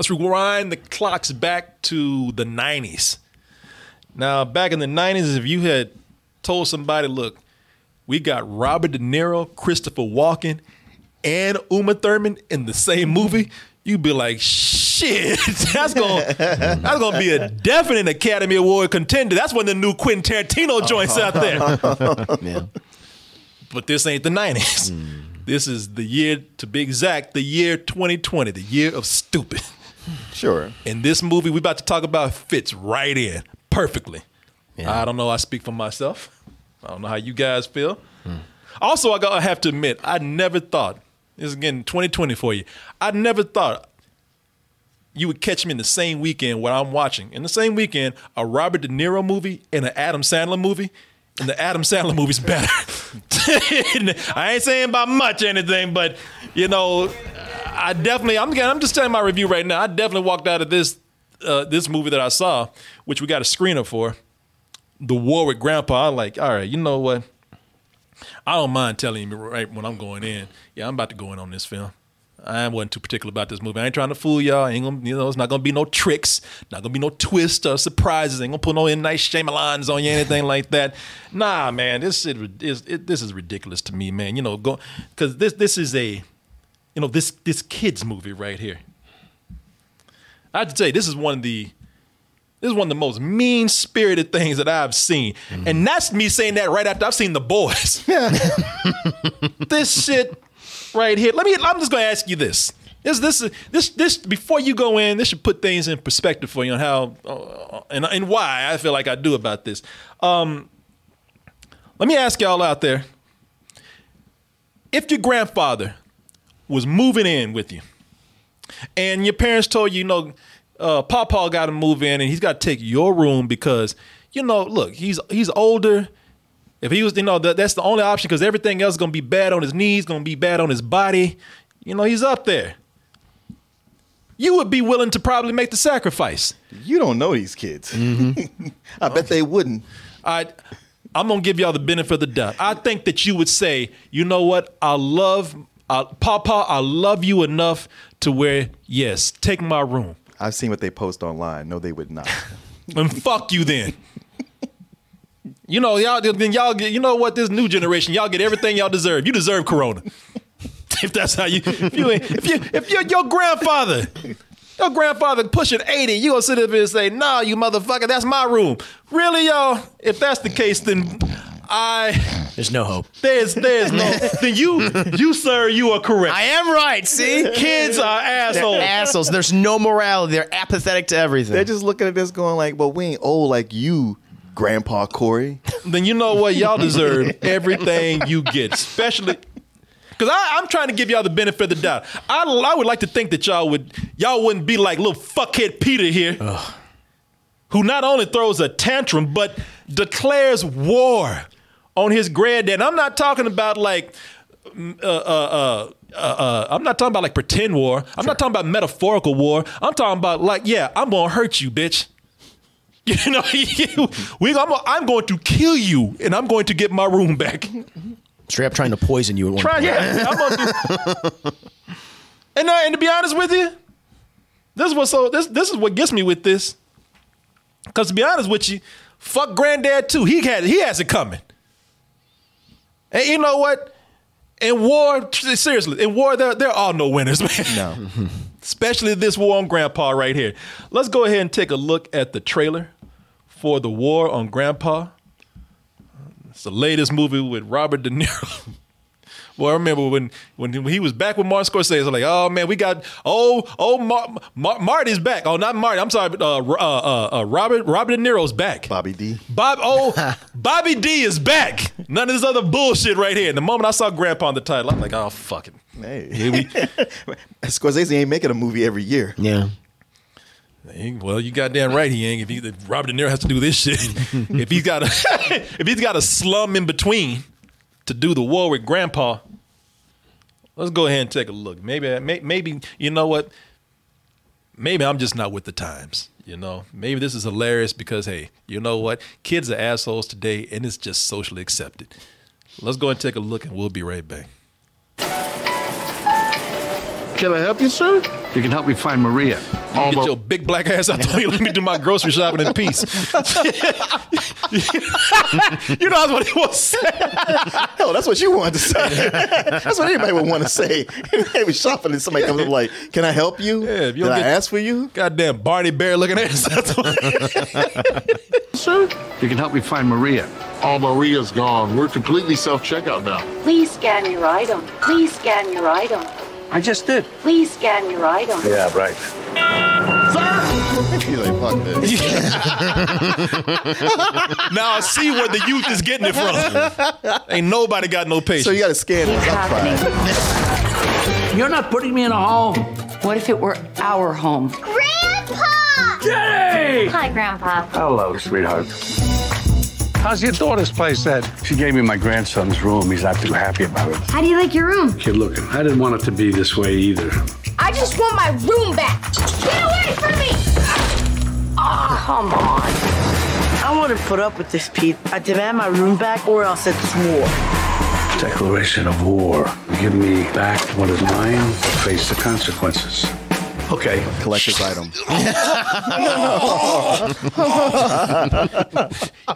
Let's rewind the clocks back to the 90s. Now, back in the 90s, if you had told somebody, look, we got Robert De Niro, Christopher Walken, and Uma Thurman in the same movie, you'd be like, shit, that's gonna that's gonna be a definite Academy Award contender. That's one of the new Quentin Tarantino joints out there. Yeah. But this ain't the 90s. Mm. This is the year, to be exact, the year 2020, the year of stupid. Sure. And this movie we about to talk about fits right in perfectly. Yeah. I don't know. I speak for myself. I don't know how you guys feel. Also, I gotta have to admit, I never thought this is again 2020 for you. I never thought you would catch me in the same weekend what I'm watching. In the same weekend, a Robert De Niro movie and an Adam Sandler movie. And the Adam Sandler movie's better. I ain't saying by much anything, but you know, I definitely I'm I'm just telling my review right now. I definitely walked out of this uh, this movie that I saw, which we got a screener for, The War with Grandpa. I'm like, all right, you know what? I don't mind telling you right when I'm going in. Yeah, I'm about to go in on this film. I wasn't too particular about this movie. I ain't trying to fool y'all. Ain't gonna, you know, it's not gonna be no tricks, not gonna be no twists or surprises. Ain't gonna put no M. Night Shyamalans on you, anything like that. Nah, man, this shit is it, this is ridiculous to me, man. You know, go because this this is a, you know, this this kids movie right here. I have to tell you, this is one of the this is one of the most mean spirited things that I've seen. Mm-hmm. And that's me saying that right after I've seen the boys. this shit right here. Let me I'm just gonna ask you this. This this this this before you go in, this should put things in perspective for you on how uh, and and why I feel like I do about this. Um let me ask y'all out there. If your grandfather was moving in with you, and your parents told you, you know, uh, Papa got to move in, and he's got to take your room because, you know, look, he's he's older. If he was, you know, that, that's the only option because everything else is gonna be bad on his knees, gonna be bad on his body. You know, he's up there. You would be willing to probably make the sacrifice. You don't know these kids. I bet they wouldn't. I I'm gonna give y'all the benefit of the doubt. I think that you would say, you know what? I love uh, Papa. I love you enough to where yes, take my room I've seen what they post online. No, they would not. and fuck you then. You know, y'all then y'all get you know what this new generation y'all get everything y'all deserve. You deserve Corona. if that's how you if you ain't- if you if you're your grandfather, your grandfather pushing 80, you gonna sit up here and say, nah, you motherfucker, that's my room. Really, y'all? If that's the case, then I There's no hope. there's there's no then you you sir, you are correct. I am right. See, Kids are assholes. assholes. There's no morality. They're apathetic to everything. They're just looking at this going like, well, we ain't old like you, Grandpa Corey. then you know what? Y'all deserve everything you get, especially because I'm trying to give y'all the benefit of the doubt. I, I would like to think that y'all would y'all wouldn't be like little fuckhead Peter here, who not only throws a tantrum but declares war on his granddad. And I'm not talking about like. mm, Uh, uh, uh, uh, uh, I'm not talking about like pretend war. I'm not talking about metaphorical war. I'm talking about like, yeah, I'm gonna hurt you, bitch. You know, we, I'm, I'm going to kill you, and I'm going to get my room back. Straight up trying to poison you at one Try, point. yeah, I'm going to. and, uh, and to be honest with you, this is what so this this is what gets me with this. Because to be honest with you, fuck granddad too. He had he has it coming. And you know what? In war, seriously, in war, there there are no winners, man. No. Especially this war on Grandpa right here. Let's go ahead and take a look at the trailer for the war on Grandpa. It's the latest movie with Robert De Niro. Well, I remember when when he was back with Martin Scorsese. I was like, oh man, we got oh oh Mar- Mar- Marty's back. Oh, not Marty. I'm sorry, but, uh, uh, uh, uh, Robert Robert De Niro's back. Bobby D. Bob oh Bobby D is back. None of this other bullshit right here. And the moment I saw Grandpa on the title, I'm like, oh fuck it. Hey. Here we, Scorsese ain't making a movie every year. Yeah. Hey, Well, you goddamn right he ain't. If, he, if Robert De Niro has to do this shit, if he's got a if he's got a slum in between to do the war with Grandpa, let's go ahead and take a look. Maybe maybe you know what? Maybe I'm just not with the times. You know, maybe this is hilarious because hey, you know what? Kids are assholes today, and it's just socially accepted. Let's go and take a look, and we'll be right back. Can I help you, sir? You can help me find Maria. Get your big black ass out the way. Let me do my grocery shopping in peace. you know that's what he was saying. Hell, oh, that's what you wanted to say. that's what anybody would want to say. they was shopping and somebody comes up like, "Can I help you? Yeah, if you Did don't I get- ask for you?" Goddamn Barney Bear looking ass. That's what- Sir? You can help me find Maria. Oh, Maria's gone. We're completely self-checkout now. Please scan your item. Please scan your item. I just did. Please scan your item. Yeah, right. He's like, "Fuck this." now I see where the youth is getting it from. Ain't nobody got no patience. so you got to scan Keep this. I'm happening. fine. You're not putting me in a home. What if it were our home? Grandpa! Jenny! Hi, Grandpa. Hello, sweetheart. How's your daughter's place, Ed? She gave me my grandson's room. He's not too happy about it. How do you like your room? Kid looking. I didn't want it to be this way either. I just want my room back. Get away from me! Oh, come on. I wouldn't put up with this, Pete. I demand my room back or else it's war. Declaration of war. Give me back what is mine or face the consequences. Okay. Collector's item.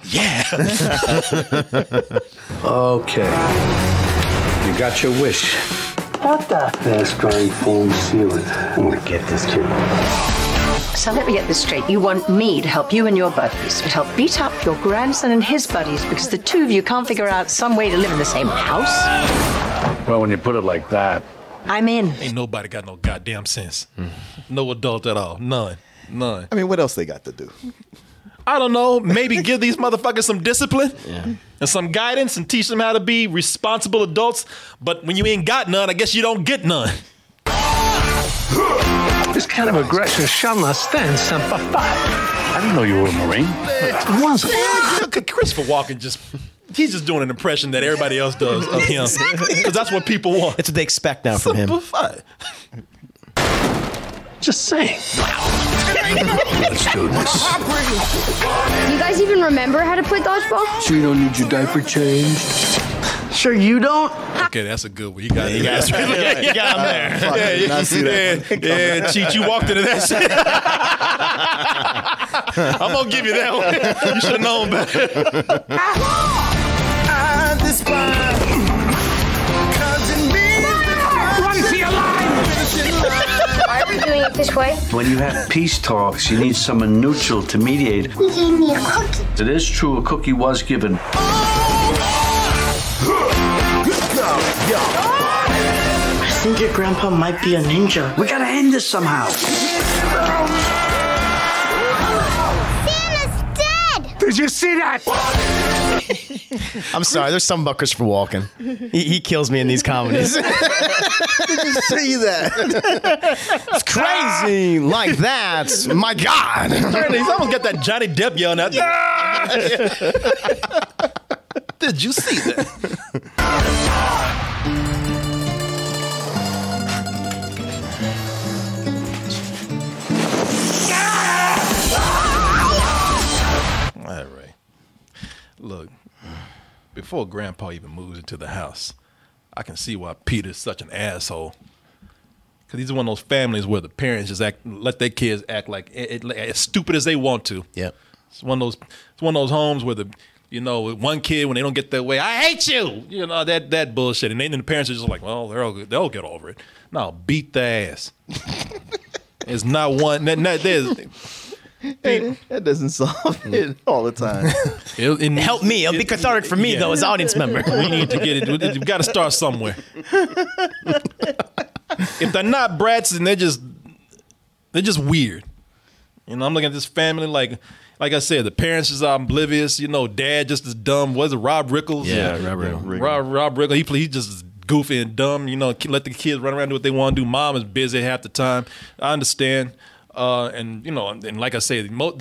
Yeah. okay. You got your wish. What the? Fast drying foam sealant. I'm gonna get this kid. So let me get this straight. You want me to help you and your buddies to help beat up your grandson and his buddies because the two of you can't figure out some way to live in the same house? Well, when you put it like that, I'm in. Ain't nobody got no goddamn sense. No adult at all. None. None. I mean, what else they got to do? I don't know. Maybe give these motherfuckers some discipline and some guidance and teach them how to be responsible adults. But when you ain't got none, I guess you don't get none. this kind of aggression shall not stand, Semper Fi. I didn't know you were a Marine. I wasn't. Christopher Walken just. He's just doing an impression that everybody else does of him. Because that's what people want. It's what they expect now from him. Simple Just saying. Let's do this. Do you guys even remember how to play dodgeball? So you don't need your diaper changed? Sure, you don't? Okay, that's a good one. You got it. got him. You got him there. Fuck, I did not see that. Yeah, yeah, Cheat, you walked into that shit. I'm gonna give you that one. You should have known better. this way? When you have peace talks, you need someone neutral to mediate. He gave me a cookie. It is true a cookie was given. I think your grandpa might be a ninja. We gotta end this somehow. Santa's dead! Did you see that? I'm sorry. There's some buckers for Walken. He, he kills me in these comedies. Did you see that? it's crazy like that. My God. He's almost got that Johnny Depp yelling out. Did you see that? Look, before Grandpa even moves into the house, I can see why Peter's such an asshole. Because he's one of those families where the parents just act, let their kids act like it, it- as stupid as they want to. Yep. It's one of those. It's one of those homes where the You know, one kid when they don't get their way, I hate you. You know that that bullshit, and then the parents are just like, well, they'll they'll get over it. No, beat the ass. it's not one. That, that, there's, That, that doesn't solve mm. it all the time. it, it, Help me. It'll be cathartic for me, yeah. though, as audience member. we need to get it. We've got to start somewhere. if they're not brats, then they're just they're just weird. You know, I'm looking at this family like. Like I said, the parents is oblivious. You know, dad just as dumb. Was it Rob Rickles? Yeah, Rob Rickles. Rob, Rob Riggle. He play, he just goofy and dumb. You know, let the kids run around and do what they want to do. Mom is busy half the time. I understand. Uh, and you know, and like I said, mo-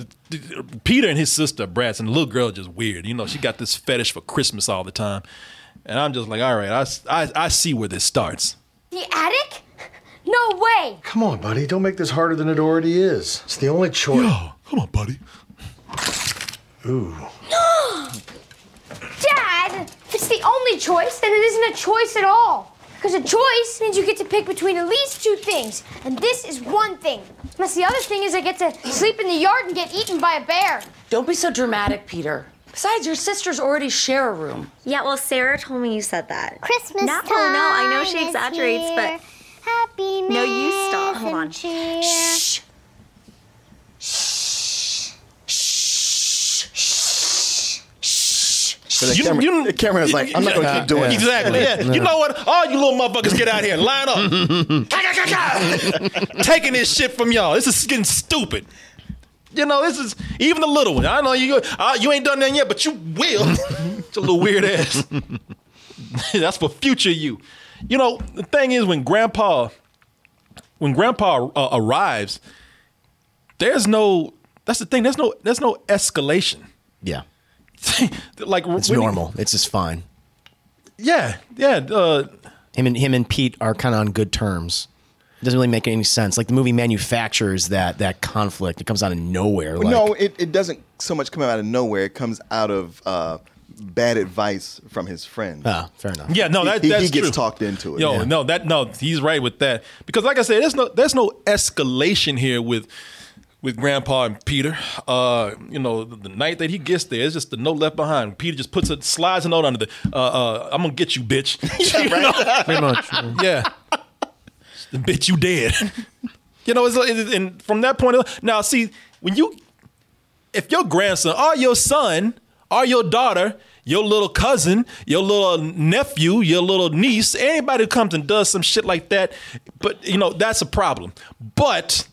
Peter and his sister are brats, and the little girl just weird. You know, she got this fetish for Christmas all the time, and I'm just like, all right, I, I, I see where this starts. The attic? No way! Come on, buddy. Don't make this harder than it already is. It's the only choice. Yo, come on, buddy. Ooh. No, Dad, if it's the only choice, then it isn't a choice at all. Because a choice means you get to pick between at least two things, and this is one thing. Unless the other thing is I get to sleep in the yard and get eaten by a bear. Don't be so dramatic, Peter. Besides, your sisters already share a room. Yeah, well, Sarah told me you said that. Christmas No, time oh, no, I know she exaggerates, but Happiness No, you stop. Hold on. and cheer. shh. So the, camera, the camera's like, I'm not going to keep doing. Exactly. Yeah. You know what? All you little motherfuckers get out here and line up. Taking this shit from y'all. This is getting stupid. You know, this is even the little one. I know you uh, you ain't done that yet, but you will. it's a little weird ass. That's for future you. You know, the thing is when grandpa when grandpa uh, arrives, there's no that's the thing, there's no there's no escalation. Yeah. like It's when normal. It's just fine. yeah, yeah. Uh, Him and him and Pete are kind of on good terms. It doesn't really make any sense. Like the movie manufactures that that conflict. It comes out of nowhere. Like, no, it, it doesn't so much come out of nowhere. It comes out of uh, bad advice from his friend. Ah, fair enough. Yeah, no, that, he, that's he gets true. talked into it. Yo, Yeah. no, that no, he's right with that because, like I said, there's no there's no escalation here with with Grandpa and Peter. Uh, you know, the, the night that he gets there, it's just the note left behind. Peter just puts a slides a note under the uh, uh, "I'm gonna get you, bitch." You know? Pretty much. yeah, the bitch you dead. you know, it's, it's, and from that point on, now see when you if your grandson or your son or your daughter, your little cousin, your little nephew, your little niece, anybody who comes and does some shit like that, but you know, that's a problem. But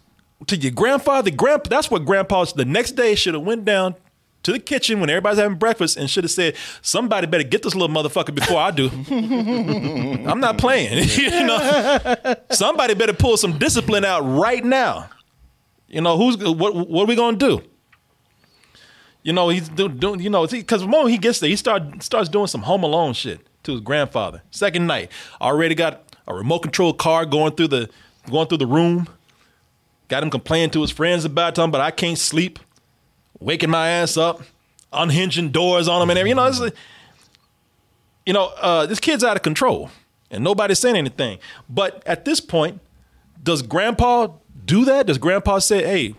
to your grandfather, grandpa, that's what grandpa the next day should have went down to the kitchen when everybody's having breakfast and should have said, somebody better get this little motherfucker before I do. I'm not playing. you know, somebody better pull some discipline out right now. You know, who's what what are we gonna do? You know, he's do- doing, you know, because the moment he gets there, he start starts doing some Home Alone shit to his grandfather. Second night, already got a remote control car going through the going through the room. Got him complaining to his friends about him, but I can't sleep. Waking my ass up, unhinging doors on him and everything. You know, like, you know, uh, this kid's out of control, and nobody's saying anything. But at this point, does Grandpa do that? Does Grandpa say, "Hey,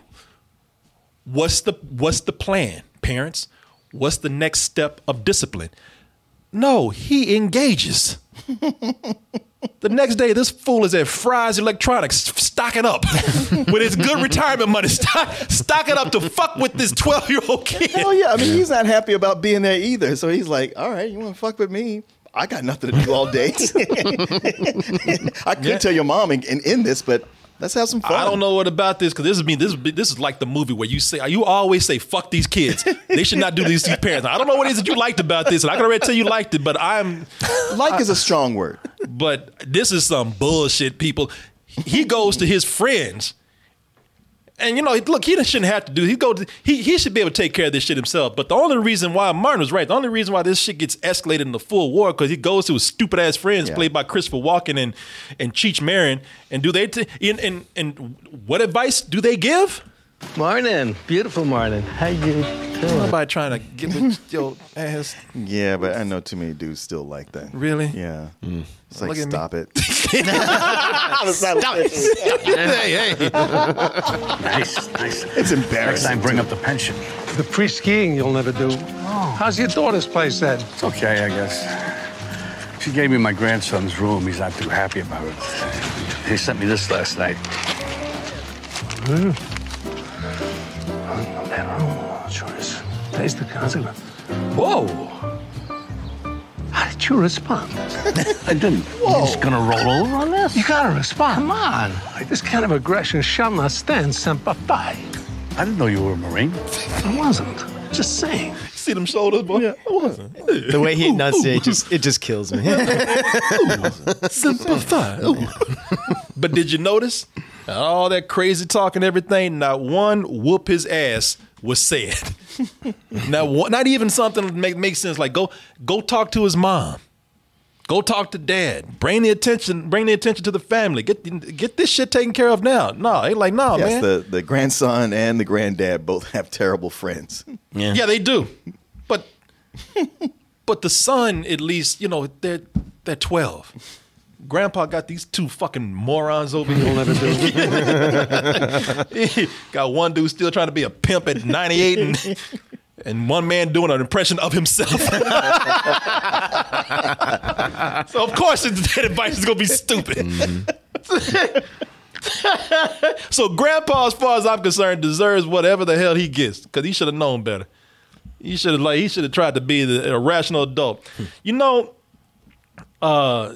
what's the what's the plan, parents? What's the next step of discipline?" No, he engages. the next day, this fool is at Fry's Electronics stocking up with his good retirement money, stock, stocking up to fuck with this 12 year old kid. Hell yeah. I mean, he's not happy about being there either. So he's like, all right, you want to fuck with me? I got nothing to do all day. I could Yeah. tell your mom and, and end this, but let's have some fun. I don't know what about this because this is me. This is this is like the movie where you say you always say "fuck these kids." They should not do these these parents. I don't know what it is that you liked about this, and I can already tell you liked it, but I'm Like is a strong word. but this is some bullshit, people. He goes to his friends. And you know, look, he shouldn't have to do. He go. To, he he should be able to take care of this shit himself. But the only reason why Martin was right, the only reason why this shit gets escalated into full war, because he goes to his stupid ass friends, Yeah. played by Christopher Walken and and Cheech Marin. And do they? T- and, and and what advice do they give? Morning. Beautiful morning. How you? Doing? Nobody trying to get with your ass. Yeah, but I know too many dudes still like that. Really? Yeah. Mm. It's like Look at me. stop it. Stop hey, hey. nice, nice. It's embarrassing. Next time, bring up the pension. The free skiing you'll never do. Oh. How's your daughter's place then? It's okay, I guess. She gave me my grandson's room. He's not too happy about it. He sent me this last night. Mm. Oh, sure is. Taste the consequence. Whoa! How did you respond? I didn't. You just gonna roll over on this? You gotta respond. Come on. This kind of aggression shall not stand semper fi. I didn't know you were a Marine. I wasn't. Just saying. See them shoulders, boy? Yeah, I wasn't. The way he enunciates just it just kills me. Simplify. Ooh. but did you notice all that crazy talk and everything? Not one whoop his ass was said. not one, not even something that make makes sense. Like go go talk to his mom. Go talk to dad. Bring the attention. Bring the attention to the family. Get get this shit taken care of now. No, they like no yes, man. the, the grandson and the granddad both have terrible friends. Yeah, Yeah. they do. But but the son, at least, you know, they're they're twelve. Grandpa got these two fucking morons over here. You'll never do. got one dude still trying to be a pimp at 98 and and one man doing an impression of himself. so of course that advice is gonna be stupid. so grandpa, as far as I'm concerned, deserves whatever the hell he gets because he should have known better. He should have like he should have tried to be the, a rational adult. You know, uh,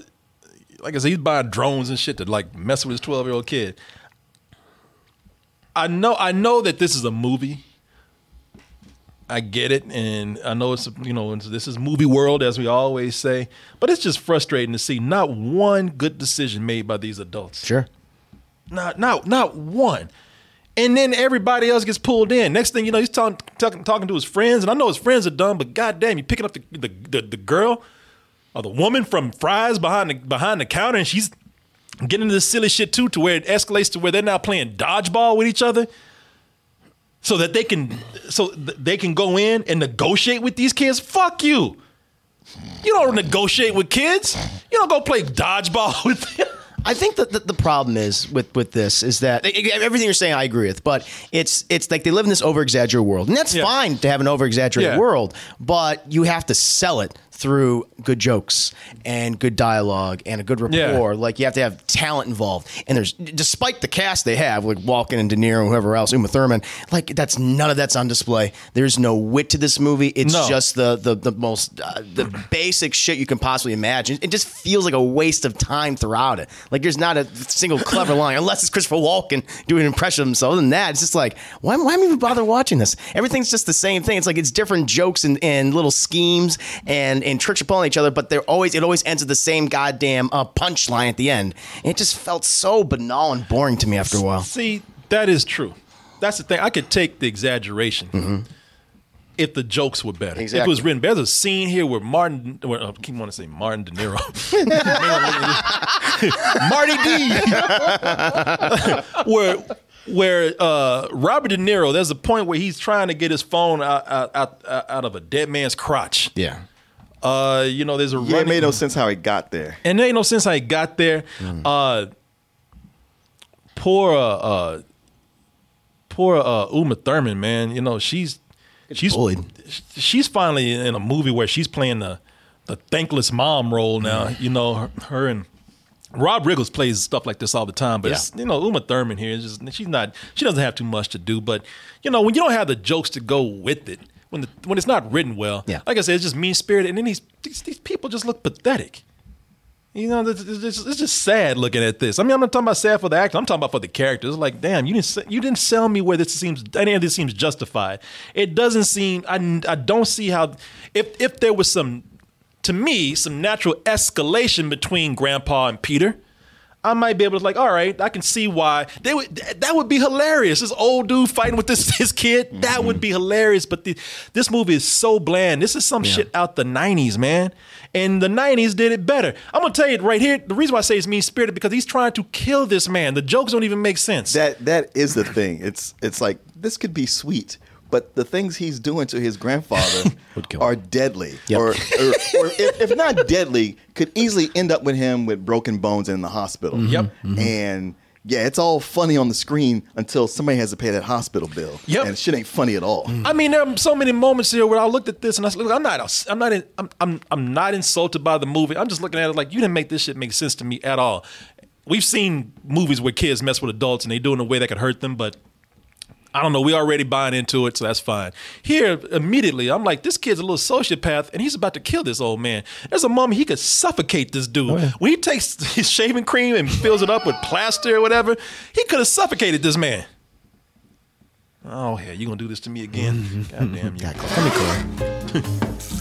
like I said, he's buying drones and shit to like mess with his 12 year old kid. I know, I know that this is a movie. I get it, and I know it's you know this is movie world as we always say, but it's just frustrating to see not one good decision made by these adults. Sure. Not not not one. And then everybody else gets pulled in. Next thing you know, he's talking talking, talking to his friends, and I know his friends are dumb, but goddamn, you picking up the the, the, the girl or the woman from Fry's behind the behind the counter, and she's getting into this silly shit too, to where it escalates to where they're now playing dodgeball with each other, so that they can so th- they can go in and negotiate with these kids. Fuck you. You don't negotiate with kids. You don't go play dodgeball with them. I think that the, the problem is with with this is that everything you're saying I agree with, but it's it's like they live in this over exaggerated world, and that's fine to have an over exaggerated Yeah. world, but you have to sell it through good jokes and good dialogue and a good rapport. Like you have to have talent involved, and there's despite the cast they have, like Walken and De Niro and whoever else, Uma Thurman, like that's none of that's on display. There's no wit to this movie. It's No. just the the the most uh, the basic shit you can possibly imagine. It just feels like a waste of time throughout it. Like there's not a single clever line, unless it's Christopher Walken doing an impression of himself. Other than that, it's just like why why am I even bother watching this? Everything's just the same thing. It's like it's different jokes and, and little schemes and and tricks upon each other, but they're always it always ends with the same goddamn uh, punchline at the end. It just felt so banal and boring to me after a while. See, that is true. That's the thing. I could take the exaggeration if the jokes were better. If it was written better. There's a scene here where Martin, where, I keep wanting to say Martin De Niro, Marty D, where where uh, Robert De Niro. There's a point where he's trying to get his phone out out, out, out of a dead man's crotch. Yeah. Uh, you know, there's a Yeah, it running- made no sense how he got there. and there ain't no sense how he got there. Uh, poor, uh, uh, poor uh, Uma Thurman, man. You know she's she's she's finally in a movie where she's playing the the thankless mom role now. You know her, her and. Rob Riggles plays stuff like this all the time, but it's, you know Uma Thurman here is just she's not she doesn't have too much to do, but you know when you don't have the jokes to go with it, when the when it's not written well, Yeah. like I said, it's just mean spirited, and then these, these these people just look pathetic. You know, it's, it's just, it's just sad looking at this. I mean, I'm not talking about sad for the actor. I'm talking about for the characters. Like, damn, you didn't you didn't sell me where this seems any of this seems justified. It doesn't seem. I, I don't see how if if there was some to me some natural escalation between Grandpa and Peter. I might be able to like, all right, I can see why they would. That would be hilarious. This old dude fighting with this his kid, that would mm-hmm. be hilarious. But the, this movie is so bland. This is some shit out the '90s, man. And the '90s did it better. I'm gonna tell you right here. The reason why I say it's mean spirited because he's trying to kill this man. The jokes don't even make sense. That that is the thing. It's it's like this could be sweet but the things he's doing to his grandfather are deadly, Yep. or, or, or if, if not deadly, could easily end up with him with broken bones in the hospital. Mm-hmm. Yep. Mm-hmm. And yeah, it's all funny on the screen until somebody has to pay that hospital bill. Yep. And shit ain't funny at all. Mm-hmm. I mean, there are so many moments here where I looked at this and I said, "Look, I'm not, I'm not, in, I'm, I'm, I'm not insulted by the movie. I'm just looking at it like you didn't make this shit make sense to me at all." We've seen movies where kids mess with adults and they do it in a way that could hurt them, but I don't know. We already buying into it, so that's fine. Here, immediately, I'm like, this kid's a little sociopath, and he's about to kill this old man. There's a moment he could suffocate this dude. When he takes his shaving cream and fills it up with plaster or whatever, he could have suffocated this man. Oh hell, you gonna do this to me again? God damn you! Here, Corey.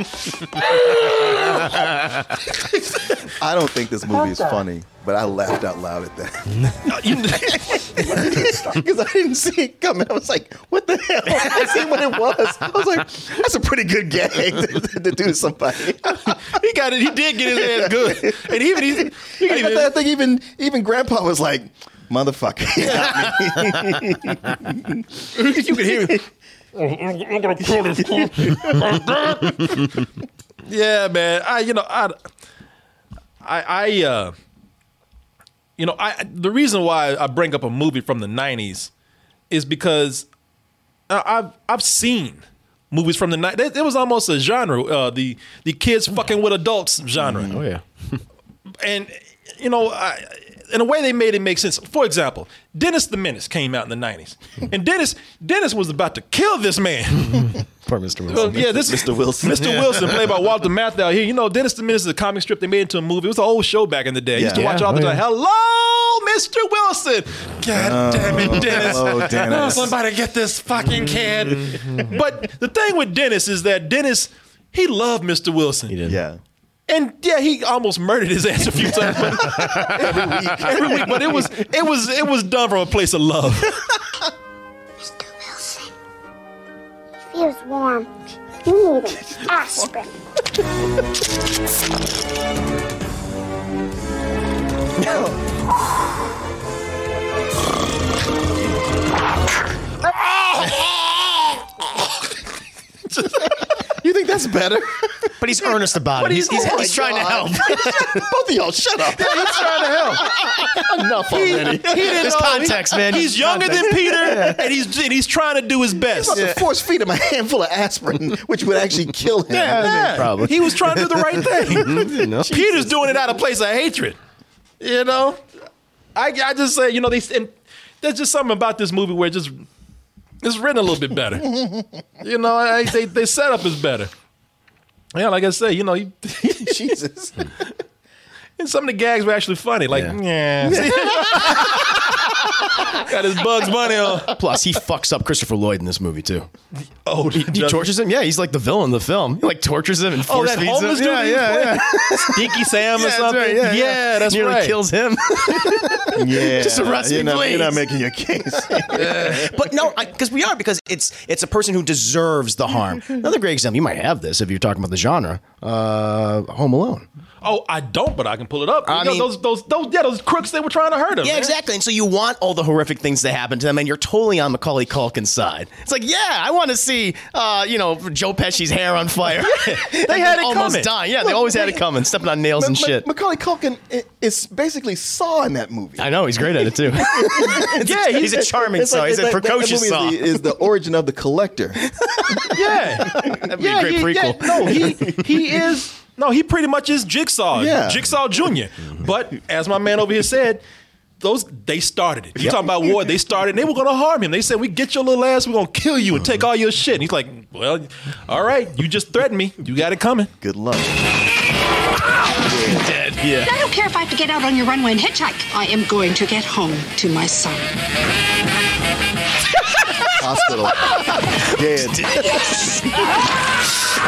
I don't think this movie is funny, but I laughed out loud at that. Because I didn't see it coming. I was like, what the hell? I see what it was. I was like, that's a pretty good gag to, to do to somebody. he got it. He did get his ass good, and even he, he I, even, I think even even Grandpa was like, motherfucker. you can hear. Him. yeah, man. I you know I I I uh you know I the reason why I bring up a movie from the '90s is because I've I've seen movies from the '90s. It was almost a genre, uh, the the kids fucking with adults genre. Oh yeah. and you know, I, in a way, they made it make sense. For example, Dennis the Menace came out in the '90s, and Dennis Dennis was about to kill this man. Poor Mr. Well, Wilson. yeah, this Mr. Wilson. Mr. Wilson, played by Walter Matthau here. You know, Dennis the Menace is a comic strip they made into a movie. It was an old show back in the day. I used to Yeah. watch it all the Yeah, time. oh, yeah. Hello, Mr. Wilson. God oh. damn it, Dennis. hello, Dennis. Oh, somebody get this fucking kid. but the thing with Dennis is that Dennis, he loved Mr. Wilson. He did. yeah. And yeah, he almost murdered his ass a few times. But every week, every week. But it was it was it was done from a place of love. Mr. Wilson. He feels warm. You need an aspirin. You think that's better? But he's earnest about it. He's, he's, Oh he's trying to help. Both of y'all, shut up. He's trying to help. Enough already. He didn't There's know. context, man. He's younger than Context. Peter, and he's and he's trying to do his best. about to force feed him a handful of aspirin, which would actually kill him. Yeah, probably. He was trying to do the right thing. Mm-hmm. No. Peter's doing it out of place of hatred. You know, I I just say you know they and there's just something about this movie where it just it's written a little bit better. you know, I, they they setup is better. Yeah, like I say, you know, you, Jesus. and some of the gags were actually funny. Like, yeah, got his Bugs Bunny on. Plus, he fucks up Christopher Lloyd in this movie too. Oh, He tortures him. Yeah, he's like the villain in the film. He like tortures him and Oh, force that feeds him. dude. Yeah, he yeah, yeah. Stinky Sam or Yeah, that's something. right, yeah, yeah, yeah. that's Nearly right. kills him. Yeah. Just arrest me, you're not, please. You're not making your case. but no, because we are because it's it's a person who deserves the harm. Another great example. You might have this if you're talking about the genre. Uh, Home Alone. Oh, I don't, but I can pull it up. I You know, mean- those, those, those, yeah, those crooks. They were trying to hurt him. Yeah, man. exactly. And so you want all the horrific things to happen to them, and you're totally on Macaulay Culkin's side. It's like, yeah, I want to see, uh, you know, Joe Pesci's hair on fire. They had it almost coming. dying. Yeah, they always had it coming, stepping on nails and Ma- Ma- shit. Macaulay Culkin is basically Saw in that movie. I know he's great at it too. Yeah, he's a charming It's saw. like- He's it's a like that- that precocious movie saw. Is the, is the origin of the collector. Yeah, That'd be yeah, a great he- yeah, prequel. no, he he is. No, he pretty much is Jigsaw. Yeah. Jigsaw Junior. But as my man over here said. Those they started it. You talking about war? They started. and They were gonna harm him. They said, "We get your little ass. We're gonna kill you and take all your shit." And he's like, "Well, all right. You just threatened me. You got it coming." Good luck. Dead. Yeah. I don't care if I have to get out on your runway and hitchhike. I am going to get home to my son. Hospital. Dead.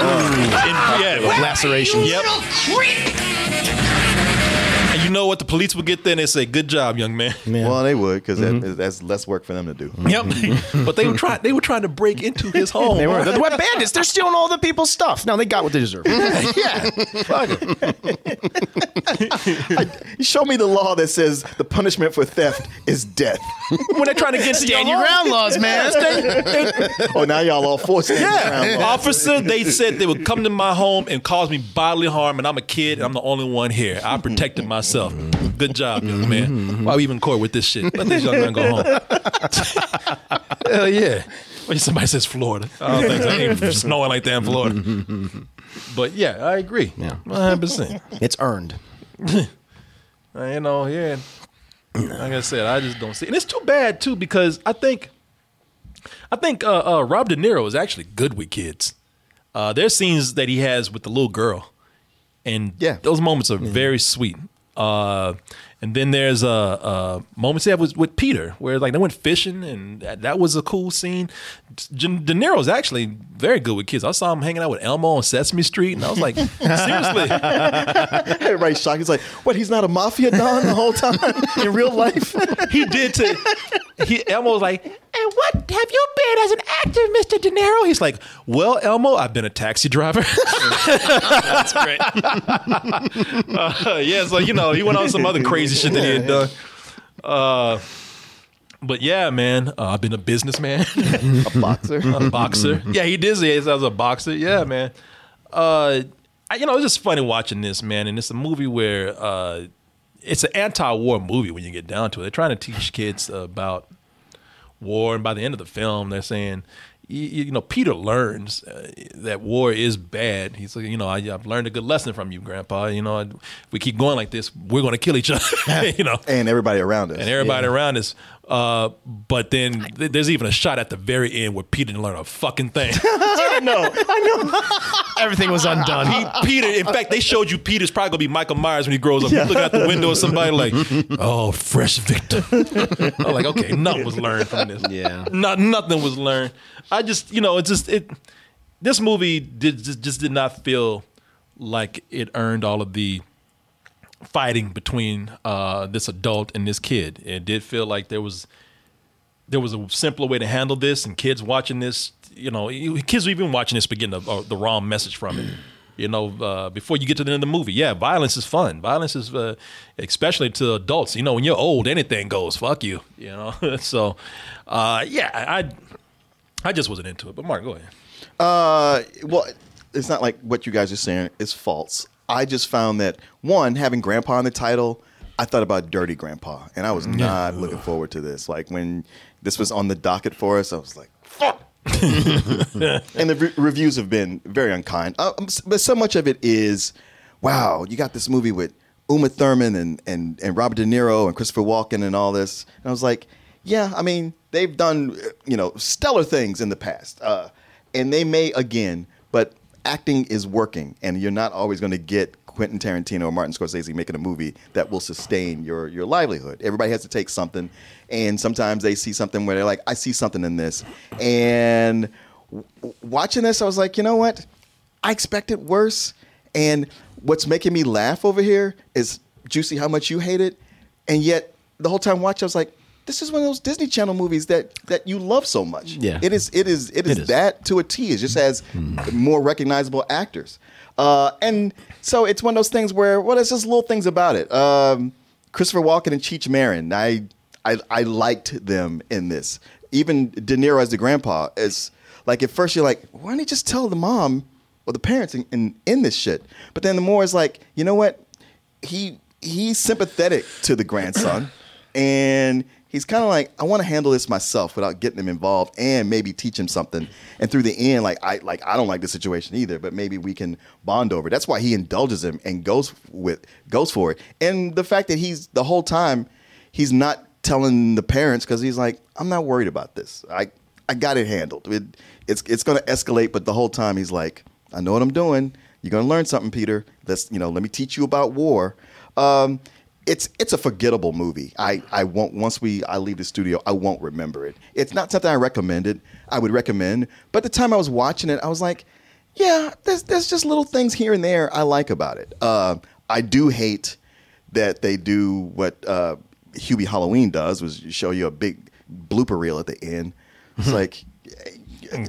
And- yeah. Laceration. Yep. Little creep! And you know what? The police would get there and they say, "Good job, young man." Well, they would because Mm-hmm. that's less work for them to do. Yep. but they were trying. They were trying to break into his home. They were. They're Wet Bandits. They're stealing all the people's stuff. Now they got what they deserve. yeah. Fuck it. You show me the law that says the punishment for theft is death. when they're trying to get to Stand your your ground laws, man. oh, now y'all all forced to stand Yeah, around law. officer. They said they would come to my home and cause me bodily harm, and I'm a kid, and I'm the only one here. I protected myself. Good job, young man. Why are we even court with this shit? Let this young man go home. Hell yeah. When somebody says Florida, I don't think so. It ain't snowing like that in Florida. But yeah, I agree. Yeah, 100. percent It's earned. You know, yeah. Like I said, I just don't see, and it's too bad too because I think, I think uh, uh, Rob De Niro is actually good with kids. Uh, there's scenes that he has with the little girl, and yeah, those moments are very sweet. Uh, and then there's a, uh, moments he was with, with Peter where like they went fishing, and that, that was a cool scene. De, De Niro's actually very good with kids. I saw him hanging out with Elmo on Sesame Street, and I was like, seriously. Everybody's shocked. He's like, what? He's not a mafia don the whole time in real life? he did to he Elmo was like, and what have you been as an actor, Mr. De Niro? He's like, Well, Elmo, I've been a taxi driver. That's great. uh, yeah, so you know, he went on some other crazy shit that he had done. Uh but yeah, man, uh, I've been a businessman, a boxer, a boxer. Yeah, he did say I was a boxer. Yeah, man. Uh, I, you know, it's just funny watching this, man, and it's a movie where uh, it's an anti-war movie when you get down to it. They're trying to teach kids about war, and by the end of the film, they're saying, you, you know, Peter learns uh, that war is bad. He's like, you know, I, I've learned a good lesson from you, Grandpa. You know, if we keep going like this, we're going to kill each other. you know, and everybody around us, and everybody around us. Uh, but then th- there's even a shot at the very end where Peter didn't learn a fucking thing. I know, I know. Everything was undone. Pe- Peter, in fact, they showed you Peter's probably gonna be Michael Myers when he grows up. He's looking out the window at somebody like, "Oh, fresh victim." I'm like, okay, nothing was learned from this. Yeah, not nothing was learned. I just, you know, it just it. This movie did just, just did not feel like it earned all of the fighting between uh, this adult and this kid. It did feel like there was there was a simpler way to handle this, and kids watching this, you know, kids even watching this, but getting the, uh, the wrong message from it. You know, uh, before you get to the end of the movie, yeah, violence is fun. Violence is, uh, especially to adults. You know, when you're old, anything goes. Fuck you. You know, so uh, yeah, I I just wasn't into it. But Mark, go ahead. Uh, well, it's not like what you guys are saying is false. I just found that one having Grandpa in the title, I thought about Dirty Grandpa, and I was not looking forward to this. Like when this was on the docket for us, I was like, "Fuck." and the re- reviews have been very unkind. Uh, um, but so much of it is, wow, you got this movie with Uma Thurman and, and, and Robert De Niro and Christopher Walken and all this. And I was like, yeah, I mean, they've done, uh, you know, stellar things in the past. Uh, and they may again, acting is working. And you're not always going to get Quentin Tarantino or Martin Scorsese making a movie that will sustain your, your livelihood. Everybody has to take something. And sometimes they see something where they're like, I see something in this. And w- watching this, I was like, you know what? I expected worse. And what's making me laugh over here is Juicy, how much you hate it. And yet, the whole time watching, I was like, this is one of those Disney Channel movies that that you love so much. Yeah. It is it is it is, It is. that to a T. It just has more recognizable actors. Uh, and so it's one of those things where, well, there's just little things about it. Um, Christopher Walken and Cheech Marin, I, I I liked them in this. Even De Niro as the grandpa is like at first you're like, why don't you just tell the mom or the parents in, in, in this shit? But then the more is like, you know what? He he's sympathetic to the grandson, and he's kind of like, I want to handle this myself without getting him involved, and maybe teach him something. And through the end, like I like I don't like the situation either, but maybe we can bond over. it. That's why he indulges him and goes with goes for it. And the fact that he's the whole time he's not telling the parents because he's like, I'm not worried about this. I I got it handled. It, it's it's going to escalate, but the whole time he's like, I know what I'm doing. You're going to learn something, Peter. Let's you know, let me teach you about war. Um, it's it's a forgettable movie. I, I won't once we I leave the studio, I won't remember it. It's not something I recommended. I would recommend, but the time I was watching it, I was like, yeah, there's there's just little things here and there I like about it. Uh, I do hate that they do what uh, Hubie Halloween does, was show you a big blooper reel at the end. It's like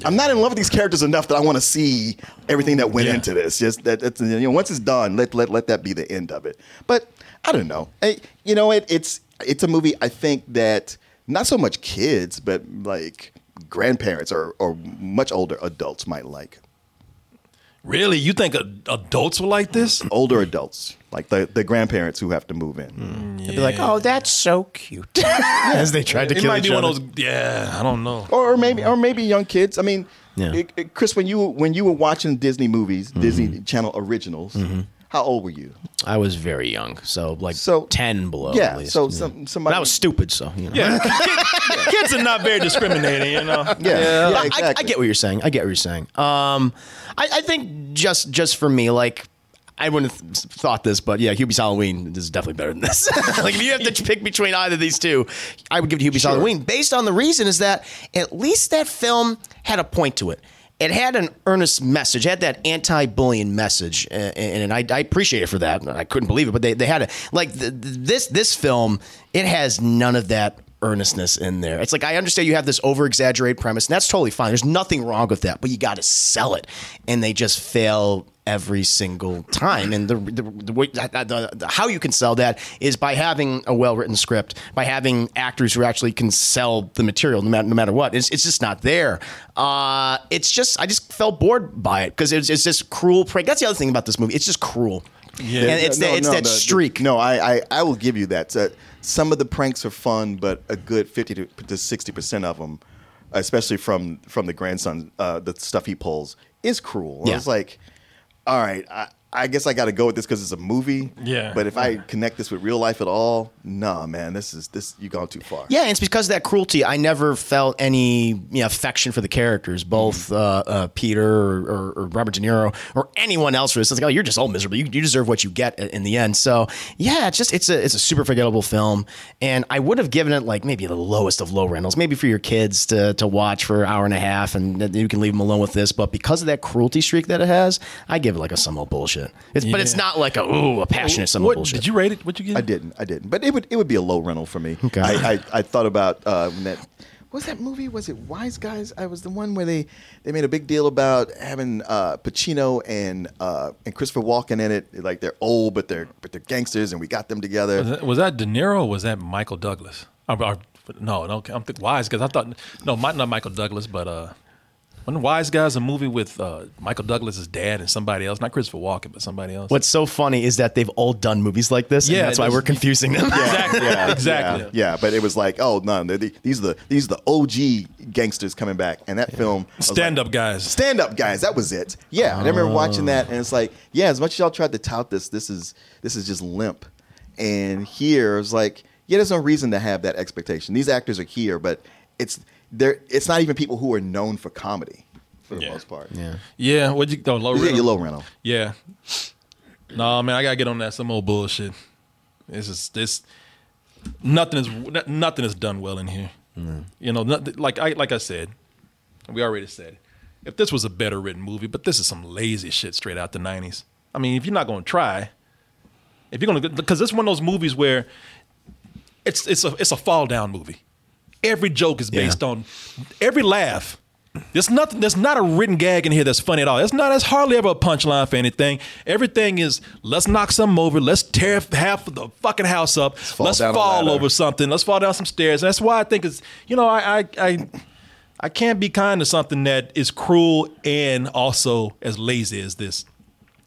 I'm not in love with these characters enough that I want to see everything that went Yeah. into this. Just that that's, you know, once it's done, let let let that be the end of it. But I don't know. I, you know, it, it's it's a movie. I think that not so much kids, but like grandparents or or much older adults might like. Really, you think adults will like this? Older adults, like the the grandparents who have to move in. Mm, They'd be like, "Oh, that's so cute," as they tried to it kill might each be other. one of those. Yeah, I don't know. or, or maybe or maybe young kids. I mean, Yeah. it- it- Chris, when you when you were watching Disney movies, Mm-hmm. Disney Channel originals, how old were you? I was very young, so like So- ten below. yeah, at least, so yeah. some- somebody- But I was stupid, so you know. Yeah, kids are not very discriminating, you know. Yeah, yeah, I- I, exactly. I get what you're saying. I get what you're saying. Um, I, I think just just for me, like. I wouldn't have thought this, but yeah, Hubie's Halloween is definitely better than this. like, if you have to pick between either of these two, I would give it Hubie's Halloween. Based on the reason is that at least that film had a point to it. It had an earnest message, it had that anti-bullying message, a- and, and I, I appreciate it for that. I couldn't believe it, but they, they had it. Like th- th- this this film, it has none of that earnestness in there. It's like I understand you have this over exaggerated premise, and that's totally fine. There's nothing wrong with that, but you got to sell it, and they just fail every single time. And the, the, the, way, the, the how you can sell that is by having a well written script, by having actors who actually can sell the material, no matter, no matter what. It's, it's just not there. Uh, it's just I just felt bored by it because it's, it's just cruel prank. That's the other thing about this movie. It's just cruel. Yeah. and it's No, that, it's no, that the- the- streak. no, I, I I will give you that. So, some of the pranks are fun, but a good fifty to sixty percent of them, especially from from the grandson, uh, the stuff he pulls is cruel. Yeah. It's like, all right, I, I guess I got to go with this because it's a movie. Yeah. But if I connect this with real life at all, nah, man, this is this you gone too far. Yeah, and it's because of that cruelty. I never felt any you know, affection for the characters, both uh, uh, Peter or, or, or Robert De Niro or anyone else. For this, it's like, oh, you're just all miserable. You, you deserve what you get in the end. So yeah, it's just it's a it's a super forgettable film, and I would have given it like maybe the lowest of low rentals, maybe for your kids to to watch for an hour and a half, and you can leave them alone with this. But because of that cruelty streak that it has, I give it like a some old bullshit. It's, But it's Yeah. not like a ooh a passionate some old What, bullshit. did you rate it? What you get? I didn't, I didn't. But it would it would be a low rental for me. Okay. I, I, I thought about uh, when that what was that movie? Was it Wise Guys? I was the one where they they made a big deal about having uh, Pacino and uh, and Christopher Walken in it. Like they're old, but they're but they're gangsters, and we got them together. Was that, was that De Niro or was that Michael Douglas? Or, or- no, no, I'm thinking Wise Guys. I thought no, might not Michael Douglas, but uh, wasn't Wise Guys a movie with uh, Michael Douglas's dad and somebody else, not Christopher Walken, but somebody else. What's so funny is that they've all done movies like this, Yeah, and that's why we're confusing them. exactly, yeah, exactly. Yeah, yeah, but it was like, oh no, the- these are the these are the OG gangsters coming back, and that film was like, Stand up guys. Stand up guys, that was it. Yeah, I remember watching that, and it's like, yeah, as much as y'all tried to tout this, this is this is just limp. And here it's like, yeah, there's no reason to have that expectation. These actors are here, but it's they're it's not even people who are known for comedy for the most part. Yeah. Yeah, what you oh, low Yeah, rental? your low rental. Yeah. No, man, I gotta get on that some old bullshit. This is this nothing is nothing is done well in here. You know, not, like I like I said, we already said, if this was a better written movie, but this is some lazy shit straight out the '90s. I mean, if you're not gonna try, if you're gonna, because this is one of those movies where it's it's a it's a fall down movie. Every joke is based on every laugh. There's nothing. There's not a written gag in here that's funny at all. It's not. It's hardly ever a punchline for anything. Everything is let's knock something over. Let's tear half of the fucking house up. Let's fall fall, a ladder. over something. Let's fall down some stairs. And that's why I think it's. You know, I I I, I can't be kind to something that is cruel and also as lazy as this.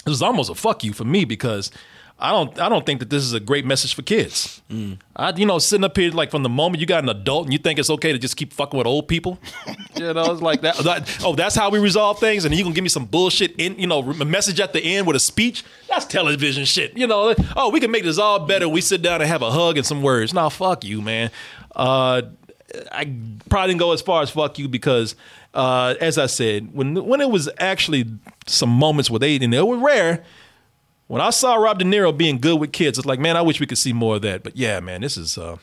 This is almost a fuck you for me because I don't I don't think that this is a great message for kids. I you know sitting up here like from the moment you got an adult and you think it's okay to just keep fucking with old people, you know it's like that, that- Oh, that's how we resolve things, and you gonna give me some bullshit in you know a message at the end with a speech? That's television shit. You know? Oh, we can make this all better. We sit down and have a hug and some words. Nah, fuck you, man. Uh, I probably didn't go as far as fuck you because, uh, as I said, when when it was actually some moments where they and they were rare. When I saw Rob De Niro being good with kids, it's like, man, I wish we could see more of that. But yeah, man, this is uh,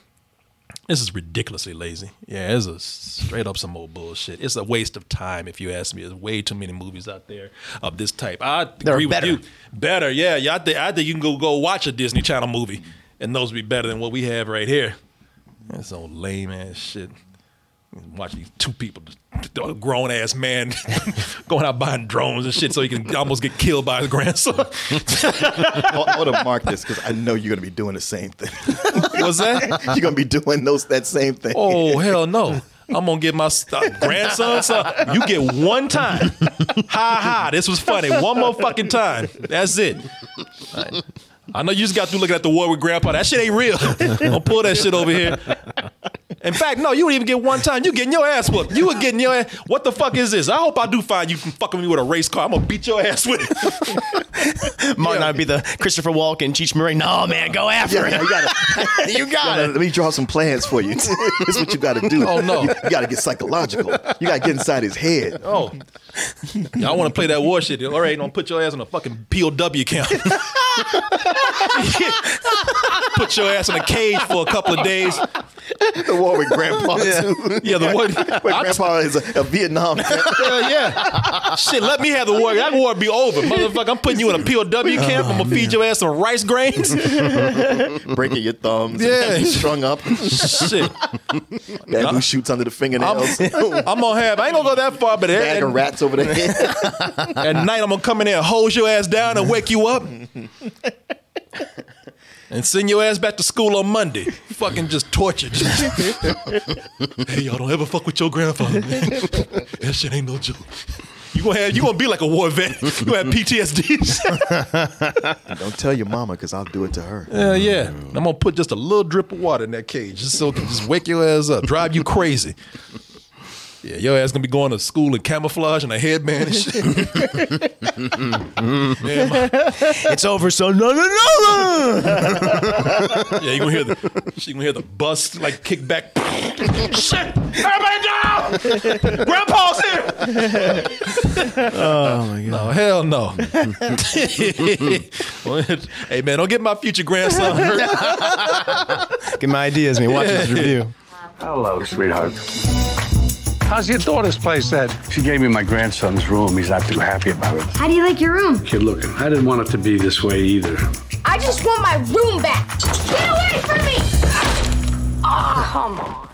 this is ridiculously lazy. Yeah, it's a straight up some old bullshit. It's a waste of time, if you ask me. There's way too many movies out there of this type. I There are agree better. with you. Better, yeah, yeah. I think, I think you can go go watch a Disney Channel movie and those would be better than what we have right here. That's some lame ass shit. Watch these two people, a grown ass man, going out buying drones and shit so he can almost get killed by his grandson. I want to mark this because I know you're going to be doing the same thing. What's that? you're going to be doing those that same thing. Oh hell no! I'm gonna get my uh, grandson. Son, you get one time. Ha ha! This was funny. One more fucking time. That's it. I, I know you just got through looking at the war with Grandpa. That shit ain't real. Don't pull that shit over here. In fact, no, you wouldn't even get one time. You getting your ass whooped. You were getting your ass. What the fuck is this? I hope I do find you fucking me with a race car. I'm gonna beat your ass with it. Might not be the Christopher Walken, Cheech Marin. No, man, go after Yeah, him. you got You got to it. Let me draw some plans for you. this is what you got to do. Oh, no. You, got to get psychological. You got to get inside his head. Oh, y'all want to play that war shit? All right, don't put your ass on a fucking POW camp. put your ass in a cage for a couple of days. The war with Grandpa too. Yeah, the one. Where Grandpa is a, a Vietnam. Hell yeah. Shit, let me have the war. That war be over. Motherfucker, I'm putting you in a POW camp. I'm going to feed your ass some rice grains. breaking your thumbs. Yeah. strung up. Shit. Bamboo shoots under the I'm, fingernails. I'm going to have, I ain't to go that far, but Bag at, of rats over the head. at night I'm to come in there and hose your ass down and wake you up. And send your ass back to school on Monday. Fucking just tortured. hey, y'all don't ever fuck with your grandfather, man. That shit ain't no joke. You gonna have you gonna be like a war vet. You gonna have PTSD. Don't tell your mama because I'll do it to her. Yeah, yeah. I'm gonna put just a little drip of water in that cage, just so it can just wake your ass up, drive you crazy. Yeah, your ass gonna be going to school in camouflage and a headband and shit. yeah, my- It's over, son. No, no, no. yeah, you gonna hear the she gonna hear the bus like kick back. shit! Everybody down! Grandpa's here! Oh my god. No, hell no. hey man, don't get my future grandson hurt. Get my ideas, man. Watch this review. Hello, sweetheart. How's your daughter's place at? She gave me my grandson's room. He's not too happy about it. How do you like your room? Kid looking. I didn't want it to be this way either. I just want my room back. Get away from me! Oh, come on.